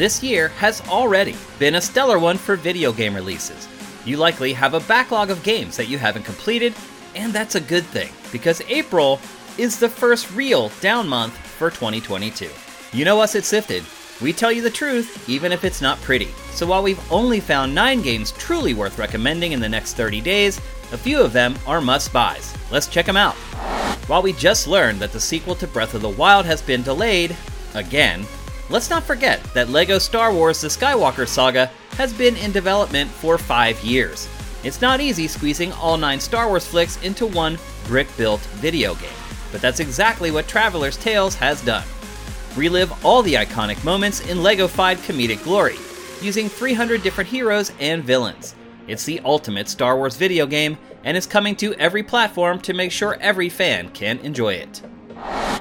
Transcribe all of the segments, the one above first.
This year has already been a stellar one for video game releases. You likely have a backlog of games that you haven't completed, and that's a good thing, because April is the first real down month for 2022. You know us at Sifted. We tell you the truth, even if it's not pretty. So while we've only found 9 games truly worth recommending in the next 30 days, a few of them are must buys. Let's check them out. While we just learned that the sequel to Breath of the Wild has been delayed, again, let's not forget that LEGO Star Wars The Skywalker Saga has been in development for 5 years. It's not easy squeezing all 9 Star Wars flicks into one brick built video game, but that's exactly what Traveler's Tales has done. Relive all the iconic moments in LEGO-fied comedic glory, using 300 different heroes and villains. It's the ultimate Star Wars video game, and is coming to every platform to make sure every fan can enjoy it.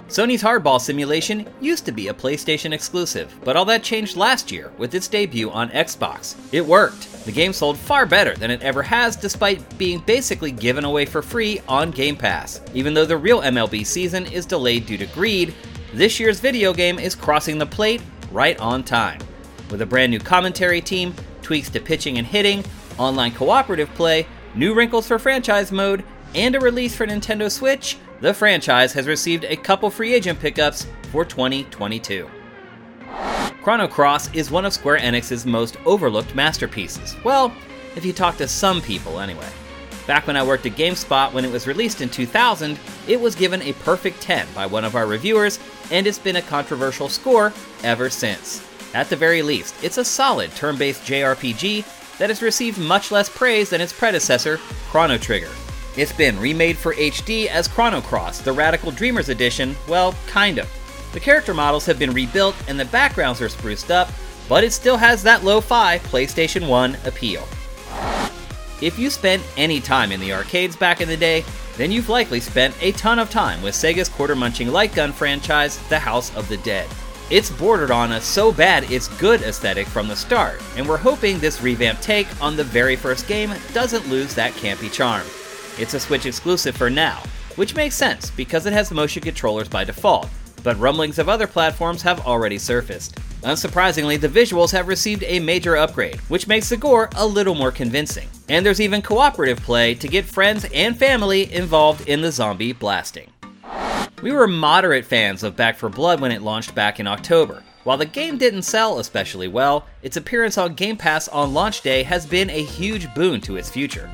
Sony's Hardball Simulation used to be a PlayStation exclusive, but all that changed last year with its debut on Xbox. It worked. The game sold far better than it ever has, despite being basically given away for free on Game Pass. Even though the real MLB season is delayed due to greed, this year's video game is crossing the plate right on time. With a brand new commentary team, tweaks to pitching and hitting, online cooperative play, new wrinkles for franchise mode, and a release for Nintendo Switch, the franchise has received a couple free agent pickups for 2022. Chrono Cross is one of Square Enix's most overlooked masterpieces. Well, if you talk to some people, anyway. Back when I worked at GameSpot when it was released in 2000, it was given a perfect 10 by one of our reviewers, and it's been a controversial score ever since. At the very least, it's a solid turn based JRPG that has received much less praise than its predecessor, Chrono Trigger. It's been remade for HD as Chrono Cross, the Radical Dreamers edition, well, kind of. The character models have been rebuilt and the backgrounds are spruced up, but it still has that lo fi PlayStation 1 appeal. If you spent any time in the arcades back in the day, then you've likely spent a ton of time with Sega's quarter munching light gun franchise, The House of the Dead. It's bordered on a so bad it's good aesthetic from the start, and we're hoping this revamped take on the very first game doesn't lose that campy charm. It's a Switch exclusive for now, which makes sense because it has motion controllers by default, but rumblings of other platforms have already surfaced. Unsurprisingly, the visuals have received a major upgrade, which makes the gore a little more convincing. And there's even cooperative play to get friends and family involved in the zombie blasting. We were moderate fans of Back 4 Blood when it launched back in October. While the game didn't sell especially well, its appearance on Game Pass on launch day has been a huge boon to its future.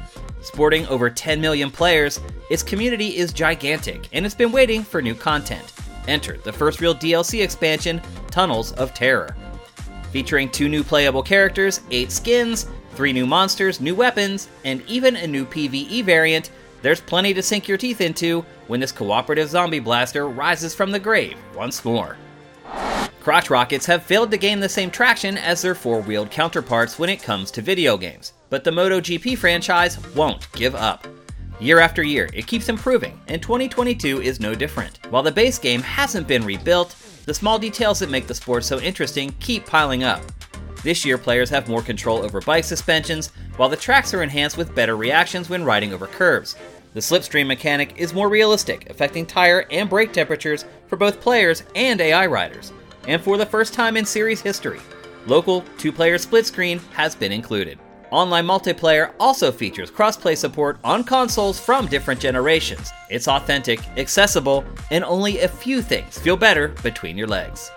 Sporting over 10 million players, its community is gigantic and it's been waiting for new content. Enter the first real DLC expansion, Tunnels of Terror. Featuring two new playable characters, eight skins, three new monsters, new weapons, and even a new PvE variant, there's plenty to sink your teeth into when this cooperative zombie blaster rises from the grave once more. Crotch rockets have failed to gain the same traction as their four wheeled counterparts when it comes to video games, but the MotoGP franchise won't give up. Year after year, it keeps improving, and 2022 is no different. While the base game hasn't been rebuilt, the small details that make the sport so interesting keep piling up. This year, players have more control over bike suspensions, while the tracks are enhanced with better reactions when riding over curves. The slipstream mechanic is more realistic, affecting tire and brake temperatures for both players and AI riders. And for the first time in series history, local two player split screen has been included. Online multiplayer also features crossplay support on consoles from different generations. It's authentic, accessible, and only a few things feel better between your legs.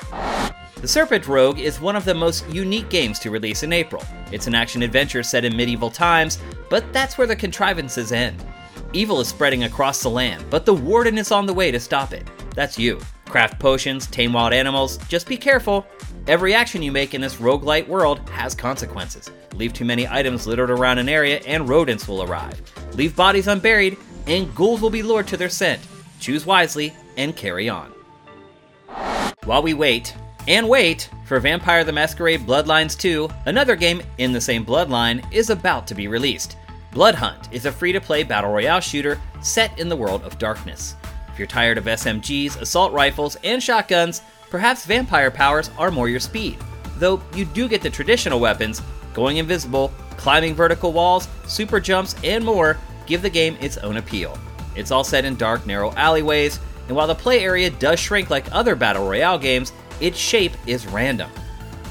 The Serpent Rogue is one of the most unique games to release in April. It's an action adventure set in medieval times, but that's where the contrivances end. Evil is spreading across the land, but the warden is on the way to stop it. That's you. Craft potions, tame wild animals, just be careful. Every action you make in this roguelite world has consequences. Leave too many items littered around an area and rodents will arrive. Leave bodies unburied and ghouls will be lured to their scent. Choose wisely and carry on. While we wait, and wait, for Vampire the Masquerade Bloodlines 2, another game in the same bloodline is about to be released. Bloodhunt is a free to play battle royale shooter set in the world of darkness. If you're tired of SMGs, assault rifles, and shotguns, perhaps vampire powers are more your speed. Though you do get the traditional weapons, going invisible, climbing vertical walls, super jumps, and more give the game its own appeal. It's all set in dark, narrow alleyways, and while the play area does shrink like other battle royale games, its shape is random.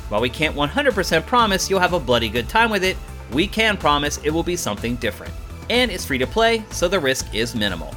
While we can't 100% promise you'll have a bloody good time with it, we can promise it will be something different. And it's free to play, so the risk is minimal.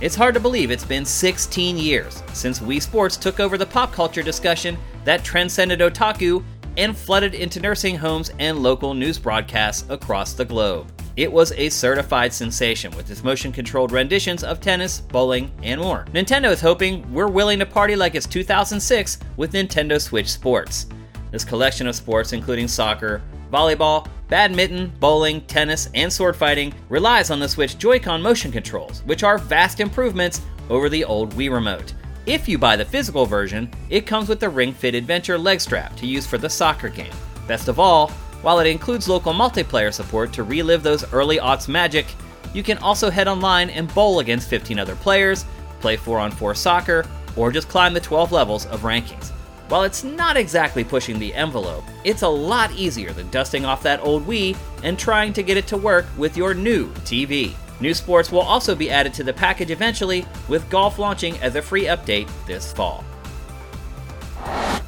It's hard to believe it's been 16 years since Wii Sports took over the pop culture discussion that transcended otaku and flooded into nursing homes and local news broadcasts across the globe. It was a certified sensation with its motion controlled renditions of tennis, bowling, and more. Nintendo is hoping we're willing to party like it's 2006 with Nintendo Switch Sports. This collection of sports, including soccer, volleyball, badminton, bowling, tennis, and sword fighting, relies on the Switch Joy-Con motion controls, which are vast improvements over the old Wii Remote. If you buy the physical version, it comes with the Ring Fit Adventure leg strap to use for the soccer game. Best of all, while it includes local multiplayer support to relive those early aughts magic, you can also head online and bowl against 15 other players, play 4 on 4 soccer, or just climb the 12 levels of rankings. While it's not exactly pushing the envelope, it's a lot easier than dusting off that old Wii and trying to get it to work with your new TV. New sports will also be added to the package eventually, with golf launching as a free update this fall.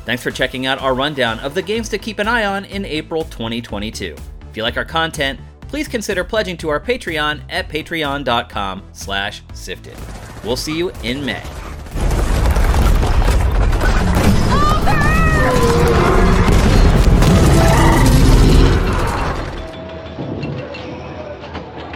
Thanks for checking out our rundown of the games to keep an eye on in April 2022. If you like our content, please consider pledging to our Patreon at patreon.com slash sifted. We'll see you in May. Over!